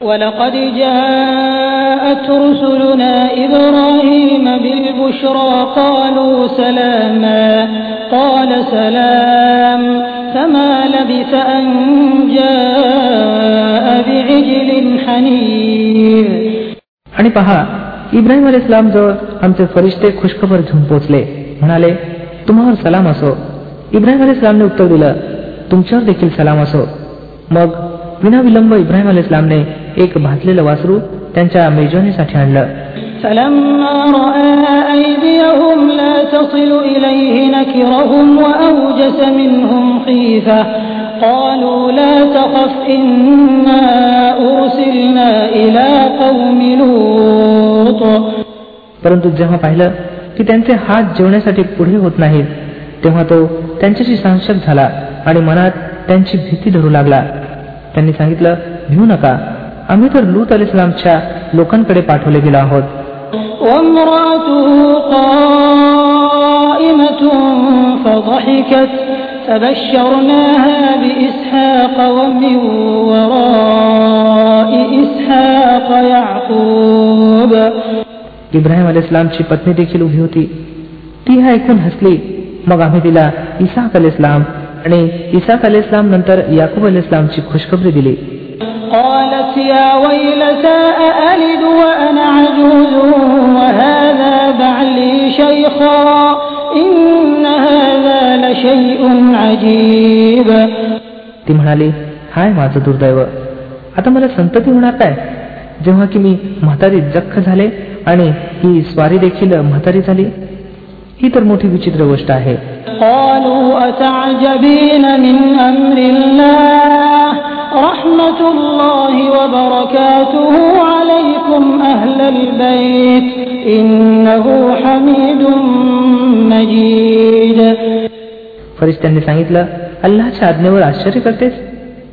ولقد جاءت رسلنا إبراهيم بالبشرى قالوا سلاما قال سلام فما لبث أن جاء بعجل حنيذ आणि पहा इब्राहिम अल इस्लाम जवळ आमचे फरिश्ते खुशखबर घेऊन पोचले म्हणाले तुम्हावर सलाम असो इब्राहिम अल इस्लामने उत्तर दिलं तुमच्यावर देखील सलाम असो मग विनाविलंब इब्राहिम अल इस्लामने एक भाजलेलं वासरू त्यांच्या मेजवानीसाठी आणलं. परंतु जेव्हा पाहिलं की त्यांचे हात जेवण्यासाठी पुढे होत नाहीत तेव्हा तो त्यांच्याशी संशक झाला आणि मनात त्यांची भीती धरू लागला. त्यांनी सांगितलं भिवू नका. आम्ही तर लूत अली इस्लामच्या लोकांकडे पाठवले गेलो आहोत. इब्राहिम अली इस्लामची पत्नी देखील उभी होती ती हा ऐकून हसली मग आम्ही तिला इसाक अली इस्लाम आणि इसाक अली इस्लाम नंतर याकूब अल इस्लामची खुशखबरी दिली. ती म्हणाली हाय माझं दुर्दैव. आता मला संतती होणार काय? जेव्हा की मी म्हातारी जख्ख झाले आणि ही स्वारी देखील म्हातारी झाली ही तर मोठी विचित्र गोष्ट आहे. फरिश्त्यांनी सांगितलं अल्लाच्या आज्ञेवर आश्चर्य करतेस?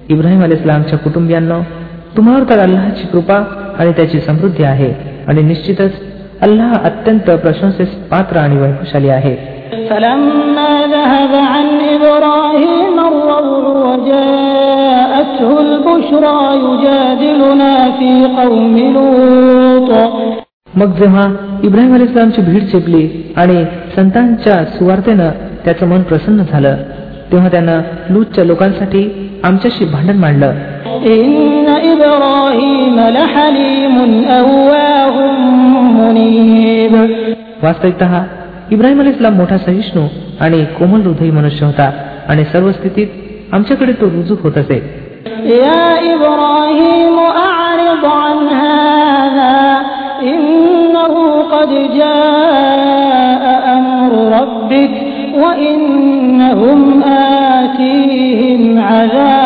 इब्राहिम अलिस्लामच्या कुटुंबियांना तुम्हावर तर अल्लाची कृपा आणि त्याची समृद्धी आहे आणि निश्चितच अल्लाह अत्यंत प्रशंसेस पात्र आणि वैभवशाली आहे فلما ذهب عن إبراهيم الروع وجاءته البشرى يجادلنا في قوم لوط मग जेव्हा इब्राहिम अल इस्लामची भीड चेपली आणि संतांच्या सुवार्तेनं त्याचं मन प्रसन्न झालं तेव्हा त्यानं लूतच्या लोकांसाठी आमच्याशी भांडण मांडलं إن إبراهيم لحليم أواه منيب वास्तविकत इब्राहिम अल इस्लाम मोठा सहिष्णू आणि कोमल हृदयी मनुष्य होता आणि सर्व स्थितीत आमच्याकडे तो रुजू होत असे يا إبراهيم أعرض عن هذا إنه قد جاء أمر ربك وإنهم آتيهم عذاب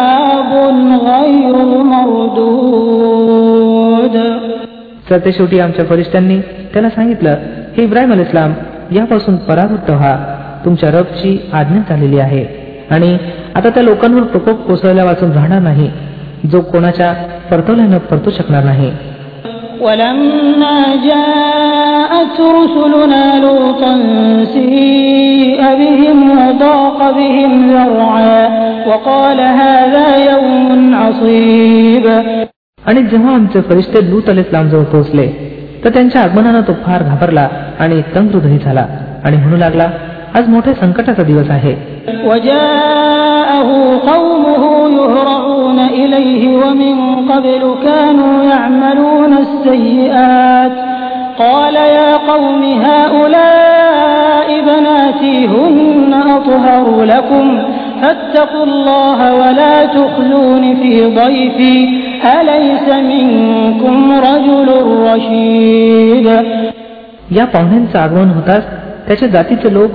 तर शेवटी आमच्या फरिश्त्यांनी त्याला सांगितलं हे इब्राहिम अल इस्लाम यापासून पराभूत व्हा. तुमच्या रबची आज्ञा झालेली आहे. आणि आता त्या लोकांवर प्रकोप कोसळल्या वाचून राहणार नाही. जो कोणाच्या परतवल्यानं परतू शकणार नाही. ولما جاءت رسلنا لوطا سيء بهم وضاق بهم ذرعا وقال هذا يوم عصيب आणि जेव्हा आमचे फरिश्ते लूत अल इस्लाम जवळ पोहोचले तर त्यांच्या आगमनानं तो फार घाबरला आणि तंगहृदयी झाला आणि म्हणू लागला आज मोठ्या संकटाचा दिवस आहे وجاءه قومه يهرعون إليه ومن قبل كانوا يعملون السيئات قال يا قوم هؤلاء بناتي هن أطهر لكم فاتقوا الله ولا تخزون في ضيفي أليس منكم رجل رشيد या पाहुण्यांचं आगमन होताच त्याच्या जातीचे लोक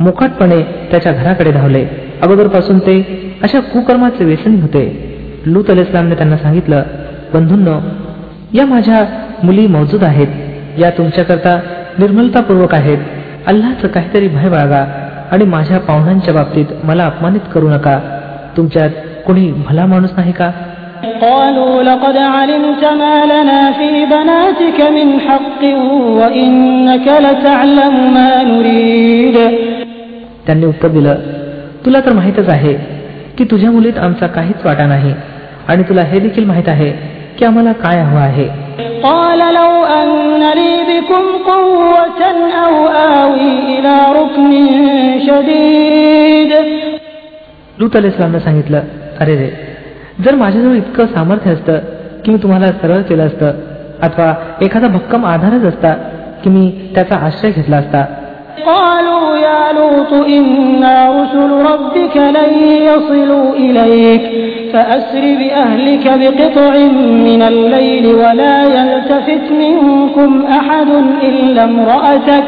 मोकाटपणे त्याच्या घराकडे धावले अगोदरपासून ते अशा कुकर्माचे व्यसनी होते लूत अल इस्लामने त्यांना सांगितलं बंधूंनो या माझ्या मुली मौजूद आहेत या तुमच्याकरता निर्मलतापूर्वक आहेत अल्लाचं काहीतरी भय बाळगा आणि माझ्या पाहुण्यांच्या बाबतीत मला अपमानित करू नका तुमच्यात कोणी भला माणूस नाही का قالوا لقد علمت ما لنا في بناتك من حق وإنك لتعلم ما نريد त्यांनी उत्तर दिलं तुला तर माहीतच आहे की तुझ्या मुलीत आमचा काहीच वाटा नाही आणि तुला हे देखील माहीत आहे की आम्हाला काय हवं आहे. लूत अल इस्लामनं सांगितलं अरे रे जर माझ्याजवळ इतकं सामर्थ्य असतं की मी तुम्हाला सरळ केलं असतं अथवा एखादा भक्कम आधारच असता की मी त्याचा आश्रय घेतला असता قالوا يا لوط إنا رسل ربك لن يصلوا إليك فأسر بأهلك بقطع من الليل ولا يلتفت منكم أحد إلا امرأتك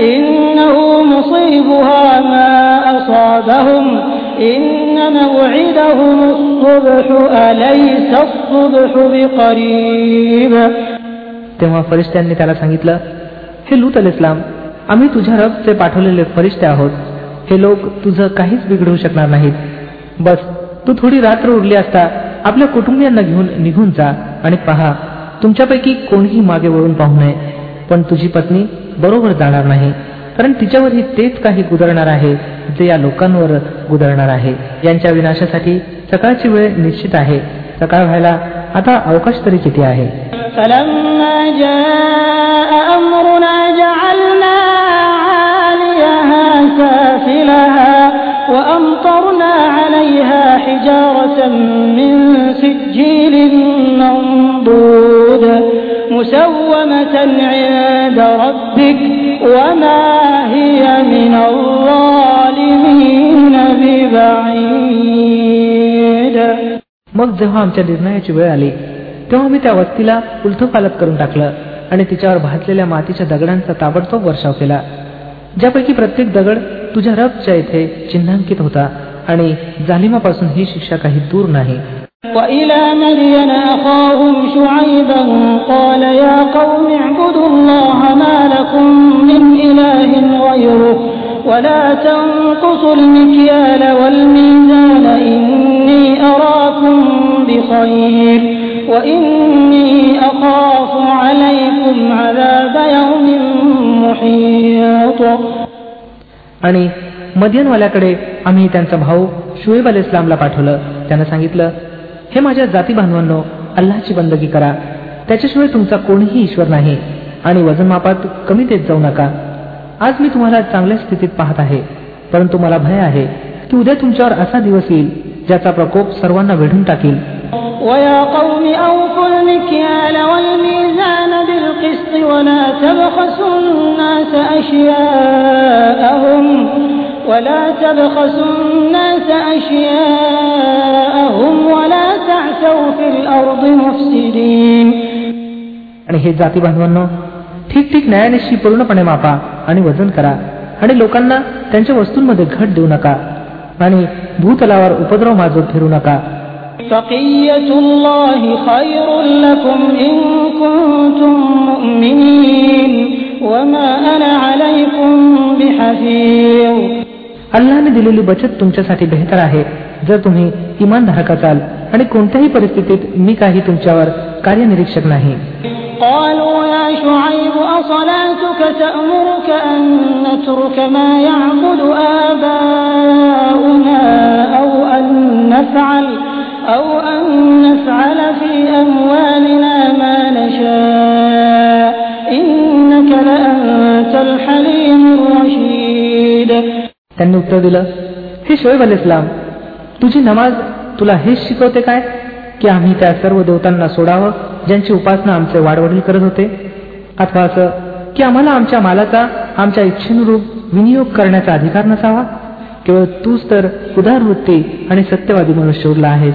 إنه مصيبها ما أصابهم إن موعدهم الصبح أليس الصبح بقريب तेव्हा फरिश्त्यांनी त्याला सांगितलं हे लूत अल इस्लाम आम्ही तुझ्या रबचे पाठवलेले फरिश्ते आहोत. हे लोक तुझं काहीच बिघडवू शकणार नाहीत. बस तू थोडी रात्र उरली असता आपल्या कुटुंबियांना घेऊन निघून जा आणि पहा तुमच्यापैकी कोणीही मागे वळून पाहू नये. पण तुझी पत्नी बरोबर जाणार नाही कारण तिच्यावरही तेच काही गुदरणार आहे जे या लोकांवर गुदरणार आहे. यांच्या विनाशासाठी सकाळची वेळ निश्चित आहे. सकाळ व्हायला आता अवकाश तरी किती आहे? سافلها وأمطرنا عليها حجارة من سجيل منضود مسومة عند ربك وما هي من الظالمين ببعيد मग जेव्हा आमच्या निर्णयाची वेळ आली तेव्हा मी त्या वस्तीला उलथपालत करून टाकलं आणि तिच्यावर भाजलेल्या मातीच्या दगडांचा ताबडतोब वर्षाव केला ज्यापैकी प्रत्येक दगड तुझ्या रबच्या इथे चिन्हांकित होता आणि जालिमापासून ही शिक्षा काही दूर नाही وإلى مدين أخاهم شعيبا قال يا قوم اعبدوا الله ما لكم من إله غيره ولا تنقصوا المكيال والميزان إني أراكم بخير وإني أخاف عليكم عذاب يوم محيط आणि मदियनवाल्याकडे आम्ही त्यांचा भाऊ शुएब अल इस्लामला पाठवलं. त्यानं सांगितलं हे माझ्या जाती बांधवांनो अल्लाची बंदगी करा. त्याच्याशिवाय तुमचा कोणीही ईश्वर नाही आणि वजनमापात कमी देत जाऊ नका. आज मी तुम्हाला चांगल्या स्थितीत पाहत आहे परंतु मला भय आहे की उद्या तुमच्यावर असा दिवस येईल ज्याचा प्रकोप सर्वांना वेढून टाकील. بالقسط ولا تبخسوا الناس أشياءهم ولا تبخسوا الناس أشياءهم ولا تعثوا في الأرض مفسدين आणि हे जाती बांधवांनो ठीक ठीक न्यायानिशी पूर्णपणे मापा आणि वजन करा आणि लोकांना त्यांच्या वस्तूंमध्ये घट देऊ नका आणि भूतलावर उपद्रव माजत फिरू नका بقية الله خير لكم إن كنتم مؤمنين وما أنا عليكم بحفيظ अल्लाने दिलेली बचत तुमच्यासाठी बेहतर आहे जर तुम्ही इमानधारक असाल आणि कोणत्याही परिस्थितीत मी काही तुमच्यावर कार्यनिरीक्षक नाही قالوا يا شعيب أصلاتك تأمرك أن نترك ما يعبد آباؤنا أو أن نفعل أو أن نفعل في أموالنا ما نشاء إنك لأنت الحليم الرشيد त्यांनी उत्तर दिलं हे शोएब अल इस्लाम तुझी नमाज तुला हेच शिकवते काय की आम्ही त्या सर्व देवतांना सोडावं ज्यांची उपासना आमचे वाडवडील करत होते अथवा असं की आम्हाला आमच्या मालाचा आमच्या इच्छेनुरूप विनियोग करण्याचा अधिकार नसावा केवळ तूच तर उदारवृत्ती आणि सत्यवादी मनुष्य उरला आहेस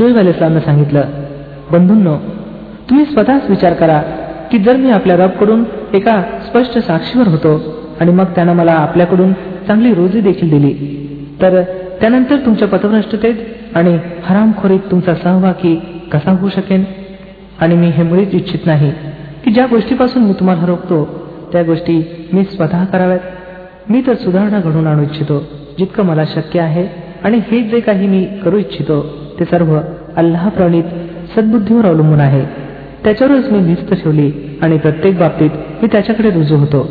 शोएब अलिस्लामनं सांगितलं बंधूंनो तुम्ही स्वतःच विचार करा की जर मी आपल्या रबकडून एका स्पष्ट साक्षीवर होतो आणि मग त्यानं मला आपल्याकडून चांगली रोजी देखील दिली तर त्यानंतर तुमच्या पथभ्रष्टतेत आणि हरामखोरीत तुमचा सहभागी कसा होऊ शकेन? आणि मी हे मुळीच इच्छित नाही की ज्या गोष्टीपासून मी तुम्हाला रोखतो त्या गोष्टी मी स्वतः कराव्यात. मी तर सुधारणा घडून आणू इच्छितो जितकं मला शक्य आहे आणि हे जे काही मी करू इच्छितो ते सर्व अल्लाह प्रणित सद्बुद्धीवर अवलंबून आहे त्याच्यावरच मी भिस्त ठेवली आणि प्रत्येक बाबतीत मी त्याच्याकडे रुजू होतो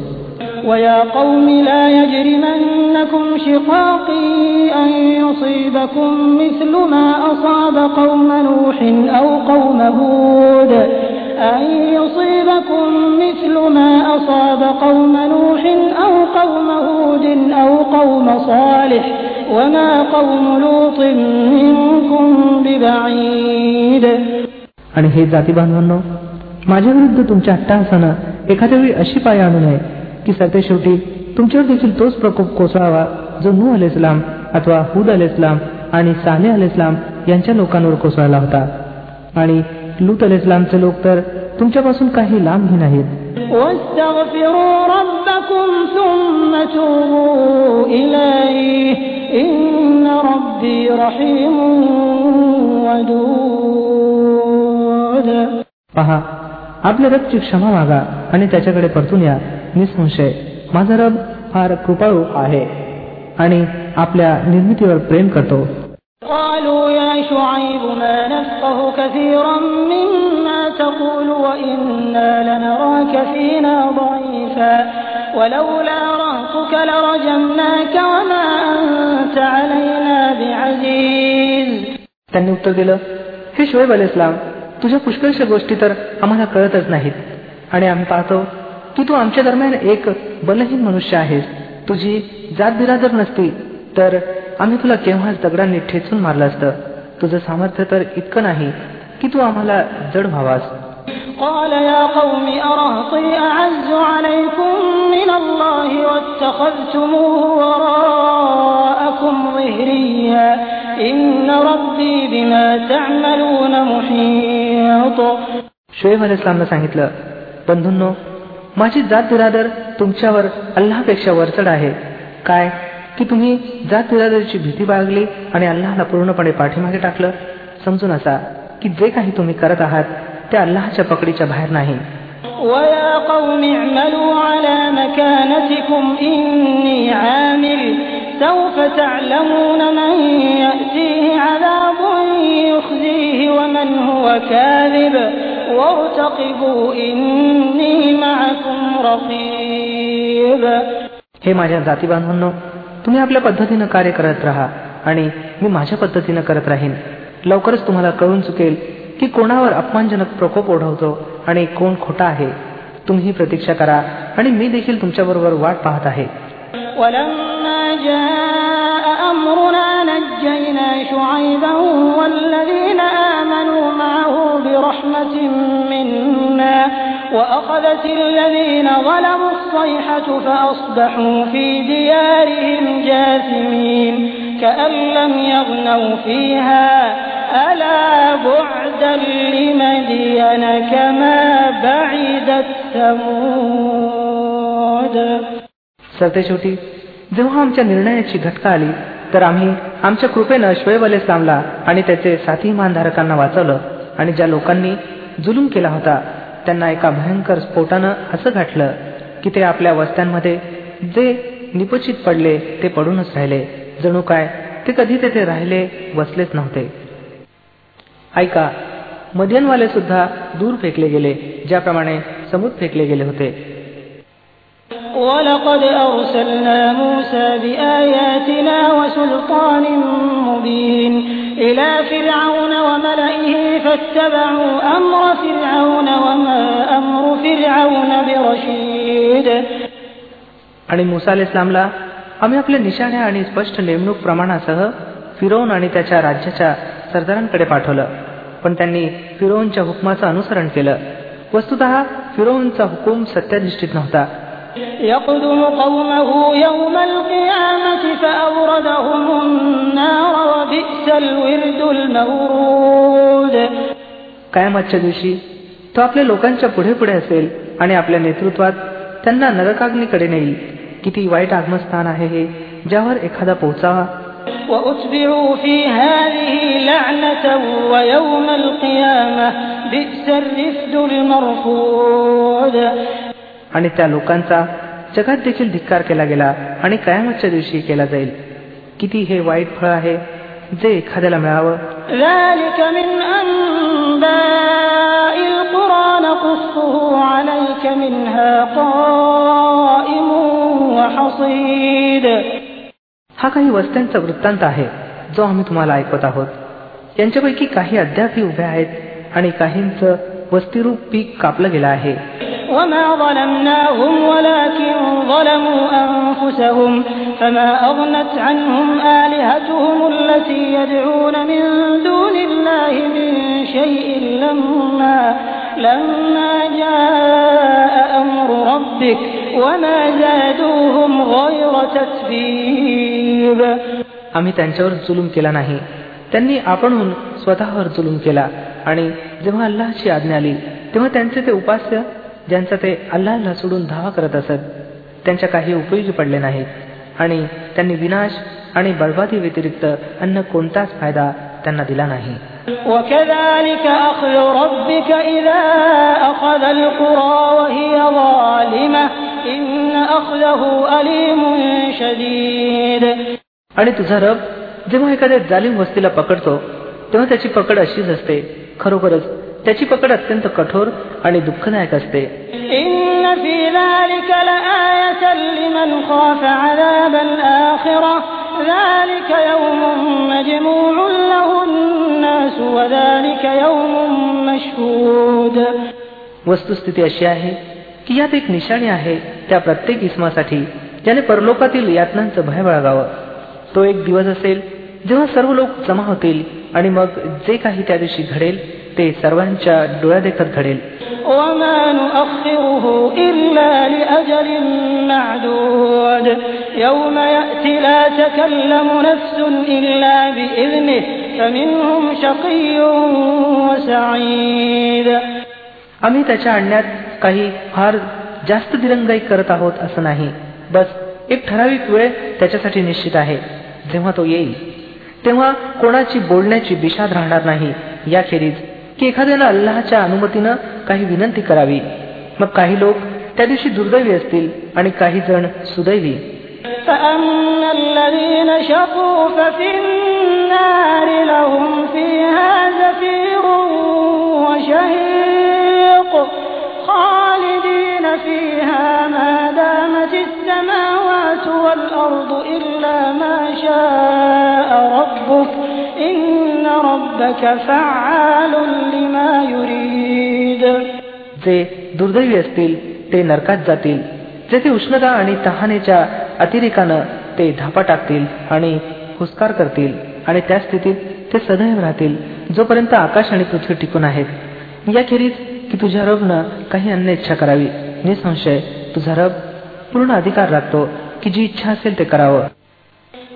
ويا قوم لا يجرمنكم شقاقي أن يصيبكم مثل ما أصاب قوم نوح أو قوم هود أن يصيبكم مثل ما أصاب قوم نوح أو قوم هود أو قوم صالح आणि हे जाती बांधवांनो माझ्या विरुद्ध तुमच्या हट्टा असताना एखाद्या वेळी अशी पाय आणू नये की सत्या शेवटी तुमच्यावर देखील तोच प्रकोप कोसळावा जो नू अल इस्लाम अथवा हुद अल इस्लाम आणि साने अल इस्लाम यांच्या लोकांवर कोसळला होता. आणि लूत अल इस्लामचे लोक तर तुमच्यापासून काही लांबही नाहीत. واستغفروا ربكم ثم توبوا إليه إن ربي رحيم ودود पहा आपल्या रबची क्षमा मागा आणि त्याच्याकडे परतून या निसंशय माझा रब फार कृपाळू आहे आणि आपल्या निर्मितीवर प्रेम करतो قالوا يا شعيب ما نفقه كثيرا مما تقول وإنا لنراك فينا ضعيفا ولولا رهطك لرجمناك وما أنت علينا بعزيز त्यांनी उत्तर दिलं हे शोएब अल इस्लाम तुझ्या पुष्कळशा गोष्टी तर आम्हाला कळतच नाहीत आणि आम्ही पाहतो की तू आमच्या दरम्यान एक बलहीन मनुष्य आहेस तुझी जात बिरादर नसती तर आम्ही तुला केव्हाच दगडांनी ठेचून मारलं असतं तुझं सामर्थ्य तर इतकं नाही की तू आम्हाला जड व्हावास قال يا قوم أرهطي أعز عليكم من الله واتخذتموه وراءكم ظهريا إن ربي بما تعملون محيط शोएब अल इस्लामनं सांगितलं बंधूंनो माझी जात बिरादर तुमच्यावर अल्लापेक्षा वरचढ आहे काय की तुम्ही जात बिरादरीची भीती बाळगली आणि अल्लाहला पूर्णपणे पाठीमागे टाकलं समजून असा की जे काही तुम्ही करत आहात ते अल्लाहच्या पकडीच्या बाहेर नाही ويا قوم اعملوا على مكانتكم إني عامل سوف تعلمون من يأتيه عذاب يخزيه ومن هو كاذب وارتقبوا إني معكم رقيب हे माझ्या जाती बांधवांनो तुम्ही आपल्या पद्धतीनं कार्य करत राहा आणि मी माझ्या पद्धतीनं करत राहीन लवकरच तुम्हाला कळून चुकेल की कोणावर अपमानजनक प्रकोप ओढवतो आणि कोण खोटा आहे तुम्ही प्रतीक्षा करा आणि मी देखील तुमच्याबरोबर वाट पाहत आहे. ولما جاء أمرنا نجينا شعيبا والذين آمنوا معه برحمة منا وأخذت الذين ظلموا الصيحة فأصبحوا في ديارهم جاثمين كأن لم يغنوا فيها ألا بعدا لمدين كما بعدت ثمود सरते शेवटी जेव्हा आमच्या निर्णयाची घटका आली तर आम्ही आमच्या कृपेनं शोएब अल इस्लामला आणि त्याचे साथी इमानधारकांना वाचवलं आणि ज्या लोकांनी जुलूम केला होता त्यांना एका भयंकर स्फोटानं असं घातलं की ते आपल्या वस्त्यांमध्ये जे निपचित पडले ते पडूनच राहिले जणू काय ते कधी तेथे राहिले वसलेच नव्हते ऐका मध्यनवाले सुद्धा दूर फेकले गेले ज्याप्रमाणे समुद फेकले गेले होते. आणि मुसाल इस्लामला आम्ही आपल्या निशाण्या आणि स्पष्ट नेमणूक प्रमाणासह फिरवून आणि त्याच्या राज्याच्या सरदारांकडे पाठवलं. पण त्यांनी फिरोहनच्या हुकमाचं अनुसरण केलं. वस्तुत फिरोहनचा हुकूम सत्याधिष्ठित नव्हता. कायमाच्या दिवशी तो आपल्या लोकांच्या पुढे पुढे असेल आणि आपल्या नेतृत्वात त्यांना नरकाग्नीकडे नेईल. किती वाईट आगमस्थान आहे हे ज्यावर एखादा पोहोचावा وأتبعوا في هذه لعنة ويوم القيامة بئس الرفد المرفود आणि त्या लोकांचा जगात देखील धिक्कार केला गेला आणि कयामतच्या दिवशी केला जाईल किती हे वाईट फळ आहे जे एखाद्याला मिळावं ذلك من أنباء القرى نقصه عليك منها قائم وحصيد हा काही वस्त्यांचा वृत्तांत आहे जो आम्ही तुम्हाला ऐकवत आहोत यांच्यापैकी काही अद्यापही उभ्या आहेत आणि काहींचं वस्तीरूप पीक कापलं गेलं आहे وما ظلمناهم ولكن ظلموا أنفسهم فما أغنت عنهم آلهتهم التي يدعون من دون الله من شيء لما لما جاء أمر ربك وما زادوهم غير تتبيب आम्ही त्यांच्यावर जुलूम केला नाही त्यांनी आपणहून स्वतःवर जुलूम केला आणि जेव्हा अल्लाची आज्ञा आली तेव्हा त्यांचे ते उपास्य ज्यांचा ते अल्लाहला सोडून धावा करत असत त्यांच्या काही उपयोगी पडले नाहीत आणि त्यांनी विनाश आणि बळबादी व्यतिरिक्त अन्न कोणताच फायदा त्यांना दिला नाही وكذلك أخذ ربك إذا أخذ القرى وهي ظالمة आणि तुझा रब जेव्हा एखाद्या जालिम वस्तीला पकडतो तेव्हा त्याची पकड अशीच असते. खरोखरच त्याची पकड अत्यंत कठोर आणि दुःखदायक असते. वस्तुस्थिती अशी आहे की यात एक निशाणी आहे त्या प्रत्येक इसमासाठी ज्याने परलोकातील यातनांचं भय बाळगावं तो एक दिवस असेल जेव्हा सर्व लोक जमा होतील आणि मग जे काही त्या दिवशी घडेल ते सर्वांच्या डोळ्यादेखत घडेल وما نؤخره إلا لأجل معدود يوم يأتي لا تكلم نفس إلا بإذنه فمنهم شقي وسعيد आम्ही त्याच्या आणण्यात काही फार जास्त दिरंगाई करत आहोत असं नाही बस एक ठराविक वेळ त्याच्यासाठी निश्चित आहे जेव्हा तो येईल तेव्हा कोणाची बोलण्याची दिशात राहणार नाही याखेरीज की एखाद्यानं अल्लाहच्या अनुमतीनं काही विनंती करावी मग काही लोक त्या दिवशी दुर्दैवी असतील आणि काही जण सुदैवी فأما الذين شقوا ففي النار لهم فيها زفير وشهيق خالدين فيها ما دامت السماوات والأرض إلا ما شاء ربك إن ربك فعال لما يريد जे दुर्दैवी असतील ते नरकात जातील जेथे उष्णता आणि तहानेच्या अतिरेकानं ते धापा टाकतील आणि हुस्कार करतील आणि त्या स्थितीत ते सदैव राहतील जोपर्यंत आकाश आणि पृथ्वी टिकून आहेत याखेरीज की तुझ्या रबनं काही अन्य इच्छा करावी निसंशय तुझा रब पूर्ण अधिकार राखतो की जी इच्छा असेल ते करावं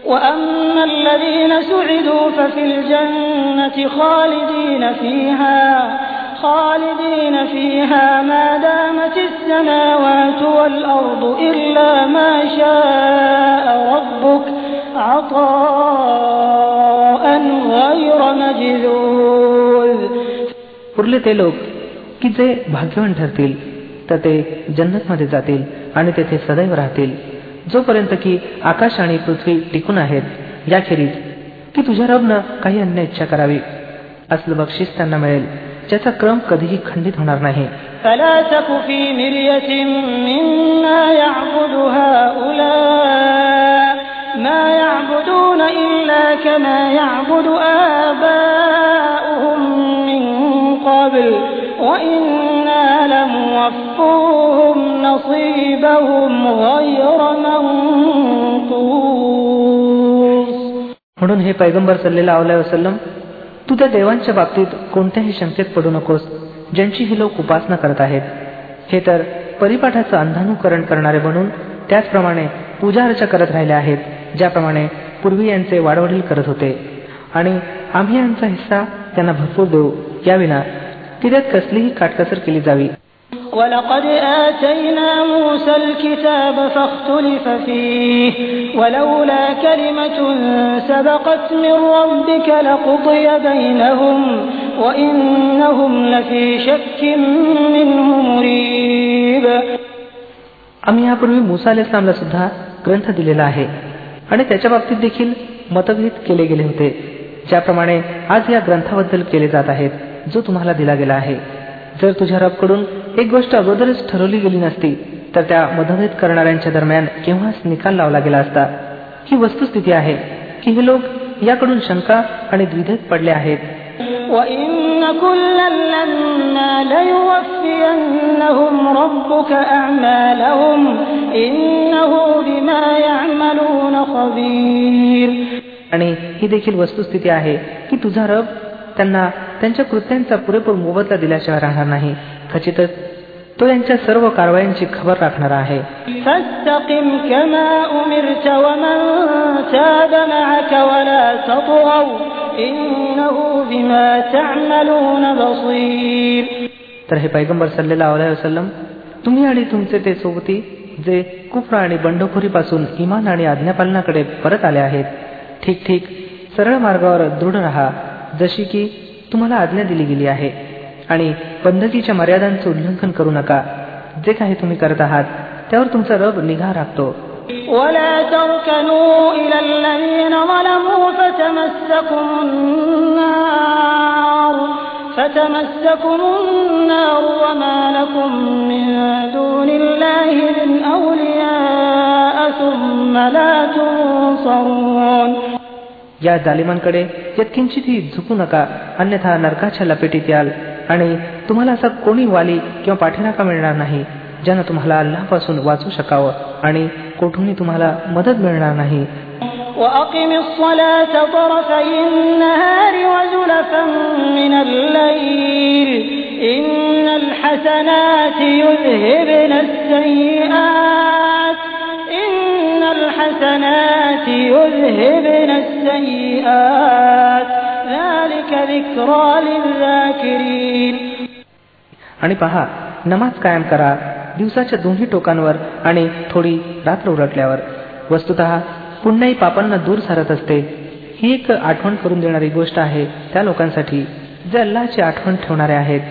وأما الذين سعدوا ففي الجنة خالدين فيها خالدين فيها ما دامت السماوات والأرض إلا ما شاء ربك عطاء غير مجذوذ उरले ते लोक की जे भाग्यवान ठरतील तर ते जन्नतमध्ये जातील आणि तेथे सदैव राहतील जोपर्यंत की आकाश आणि पृथ्वी टिकून आहेत याखेरीज की तुझ्या रबनं काही अन्य इच्छा करावी असलं बक्षीस त्यांना मिळेल ज्याचा क्रम कधीही खंडित होणार नाही فلا تك في مرية مما يعبد هؤلاء ما يعبدون إلا كما يعبد آباؤهم لموفوهم نصيبهم غير منقوص म्हणून हे पैगंबर सल्लेला वसलम तू त्या देवांच्या बाबतीत कोणत्याही शंकेत पडू नकोस ज्यांची ही लोक उपासना करत आहेत हे तर परिपाठाचं अंधानुकरण करणारे बनून त्याचप्रमाणे पूजा अर्चा करत राहिले आहेत ज्याप्रमाणे पूर्वी यांचे वाडवडील करत होते आणि आम्ही यांचा हिस्सा त्यांना भरपूर देऊ याविना की त्यात कसलीही काटकसर केली जावी ولقد آتينا موسى الكتاب فاختلف فيه ولولا كلمة سبقت من ربك لقضي بينهم وإنهم لفي شك منه مريب आम्ही यापूर्वी मुसा अल इस्लामला सुद्धा ग्रंथ दिलेला आहे आणि त्याच्या बाबतीत देखील मतभेद केले गेले होते ज्याप्रमाणे आज या ग्रंथाबद्दल केले जात आहेत जो तुम्हाला दिला गेला आहे जर तुझ्या रबकडून एक गोष्ट अगोदरच ठरवली गेली नसती तर त्या मदभेद करणाऱ्यांच्या दरम्यान केव्हाच निकाल लावला गेला असता. ही वस्तुस्थिती आहे की हे लोक याकडून शंका आणि द्विधेत पडले आहेत. आणि ही देखील वस्तुस्थिती आहे की तुझा रब त्यांना त्यांच्या कृत्यांचा पुरेपूर मोबदला दिल्याशिवाय राहणार नाही. खचितच. तो त्यांच्या सर्व कारवायांची खबर राखणारा आहे. तर हे पैगंबर सल्लेला वसलम तुम्ही आणि तुमचे ते सोबती जे कुपरा आणि बंडखोरीपासून इमान आणि आज्ञापालनाकडे परत आले आहेत ठीक ठीक सरळ मार्गावर दृढ राहा जशी की तुम्हाला आज्ञा दिली गेली आहे. आणि बंदकीच्या मर्यादांचे उल्लंघन करू नका जे काही तुम्ही करत आहात त्यावर तुमचा रब निघा राखतो ولا تركنوا إلى الذين ظلموا فتمسكم النار فتمسكم النار وما لكم من دون الله من أولياء ثم لا تنصرون या जालिमांकडे यत्किंचितही झुकू नका अन्यथा नरकाच्या लपेटीत याल आणि तुम्हाला असा कोणी वाली किंवा पाठीनाका मिळणार नाही ज्यानं तुम्हाला अल्लापासून वाचू शकावं आणि कोठूनही तुम्हाला मदत मिळणार नाही وأقم الصلاة طرفي النهار وزلفا من الليل إن الحسنات يذهبن السيئات إن الحسنات يذهبن السيئات ذلك ذكرى للذاكرين आणि पहा नमाज कायम करा दिवसाच्या दोन्ही टोकांवर आणि थोडी रात्र उलटल्यावर. वस्तुत पुण्याही पापांना दूर सारत असते. ही एक आठवण करून देणारी गोष्ट आहे त्या लोकांसाठी जे अल्लाची आठवण ठेवणारे आहेत.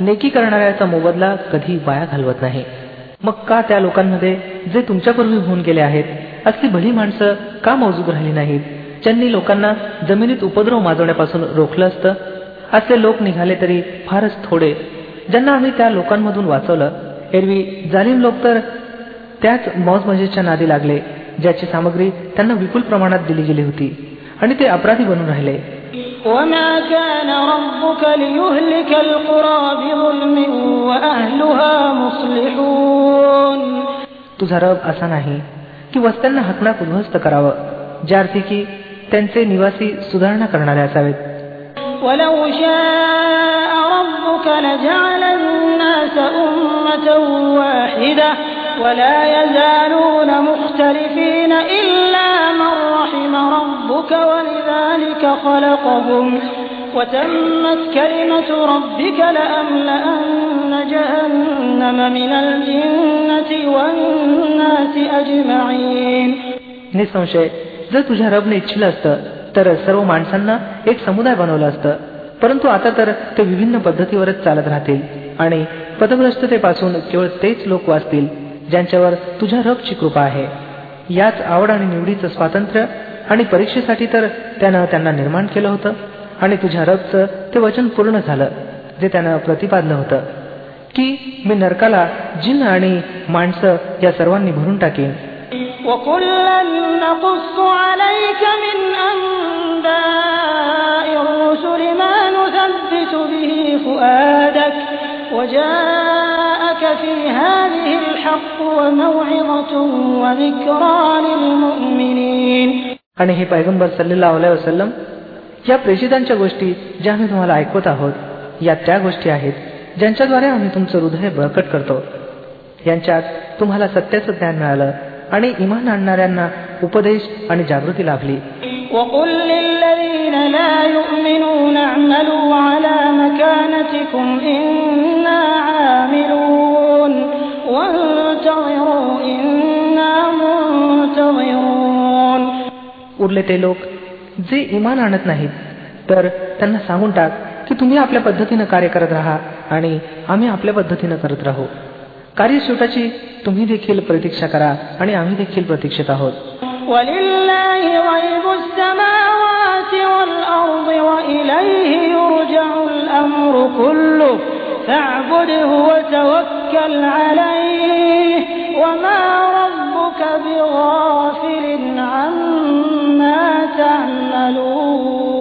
नेकी करणाऱ्याचा मोबदला कधी वाया घालवत नाही. मग का त्या लोकांमध्ये जे तुमच्यापूर्वी होऊन गेले आहेत असली भली माणसं का मौजूद राहिली नाहीत? ज्यांनी लोकांना जमिनीत उपद्रव माजवण्यापासून रोखलं असतं? असे लोक निघाले तरी फारच थोडे. ज्यांना आम्ही त्या लोकांमधून वाचवलं एरवी जालिम लोक तर त्याच मौज मजेच्या नादी लागले ज्याची सामग्री त्यांना विपुल प्रमाणात दिली गेली होती. आणि ते अपराधी बनून राहिले. وما كان ربك ليهلك القرى بظلم وأهلها مصلحون तुझा रब असा नाही की वस्त्यांना हकनात उद्ध्वस्त करावं ज्या अर्थी की त्यांचे निवासी सुधारणा करणारे असावेत ولو شاء ربك لجعل الناس أمة واحدة ولا يزالون مختلفين إلا من رحم ربك ولذلك خلقهم وتمت كلمة ربك لأملأن جهنم من الجنة والناس أجمعين निसंशय जर तुझ्या रबने इच्छिलं असतं तर सर्व माणसांना एक समुदाय बनवलं असतं परंतु आता तर ते विभिन्न पद्धतीवरच चालत राहतील आणि पदभ्रष्टतेपासून केवळ तेच लोक वाचतील ज्यांच्यावर तुझ्या रबची कृपा आहे. याच आवड आणि निवडीचं स्वातंत्र्य आणि परीक्षेसाठी तर त्यानं त्यांना निर्माण केलं होतं आणि तुझ्या रबचं ते वचन पूर्ण झालं जे त्यानं प्रतिपादलं होतं. की मी नरकाला जिन आणि माणसं या सर्वांनी भरून टाकेन. وجاء نقص عليك من أنباء الرسل ما وجاءك في هذه الحق وموعظة وذكرى للمؤمنين आणि हे पैगंबर सल्लेल्लाहु अलैहि वसल्लम या प्रेषितांच्या गोष्टी ज्या आम्ही तुम्हाला ऐकवत आहोत या त्या गोष्टी आहेत ज्यांच्याद्वारे आम्ही तुमचं हृदय बळकट करतो यांच्यात तुम्हाला सत्याचं ज्ञान मिळालं आणि इमान आणणाऱ्यांना उपदेश आणि जागृती लाभली وقل للذين لا يؤمنون اعملوا على مكانتكم إنا عاملون उरले ते लोक जे इमान आणत नाहीत तर त्यांना सांगून टाक की तुम्ही आपल्या पद्धतीनं कार्य करत राहा आणि आम्ही आपल्या पद्धतीनं करत राहू कार्यशेवटाची तुम्ही देखील प्रतीक्षा करा आणि आम्ही देखील प्रतीक्षित आहोत ولله غيب السماوات والأرض وإليه يرجع الأمر كله فاعبده وتوكل عليه وما ربك بغافل عما تعملون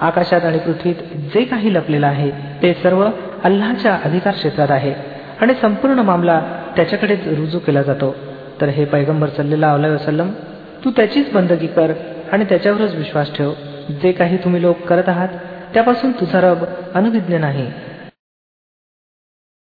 आकाशात आणि पृथ्वीत जे काही लपलेलं आहे ते सर्व अल्लाच्या अधिकार क्षेत्रात आहे आणि संपूर्ण मामला त्याच्याकडेच रुजू केला जातो तर हे पैगंबर सल्लेला अलैहि वसल्लम तू त्याचीच बंदगी कर आणि त्याच्यावरच विश्वास ठेव जे काही तुम्ही लोक करत आहात त्यापासून तुझा रब अनभिज्ञ नाही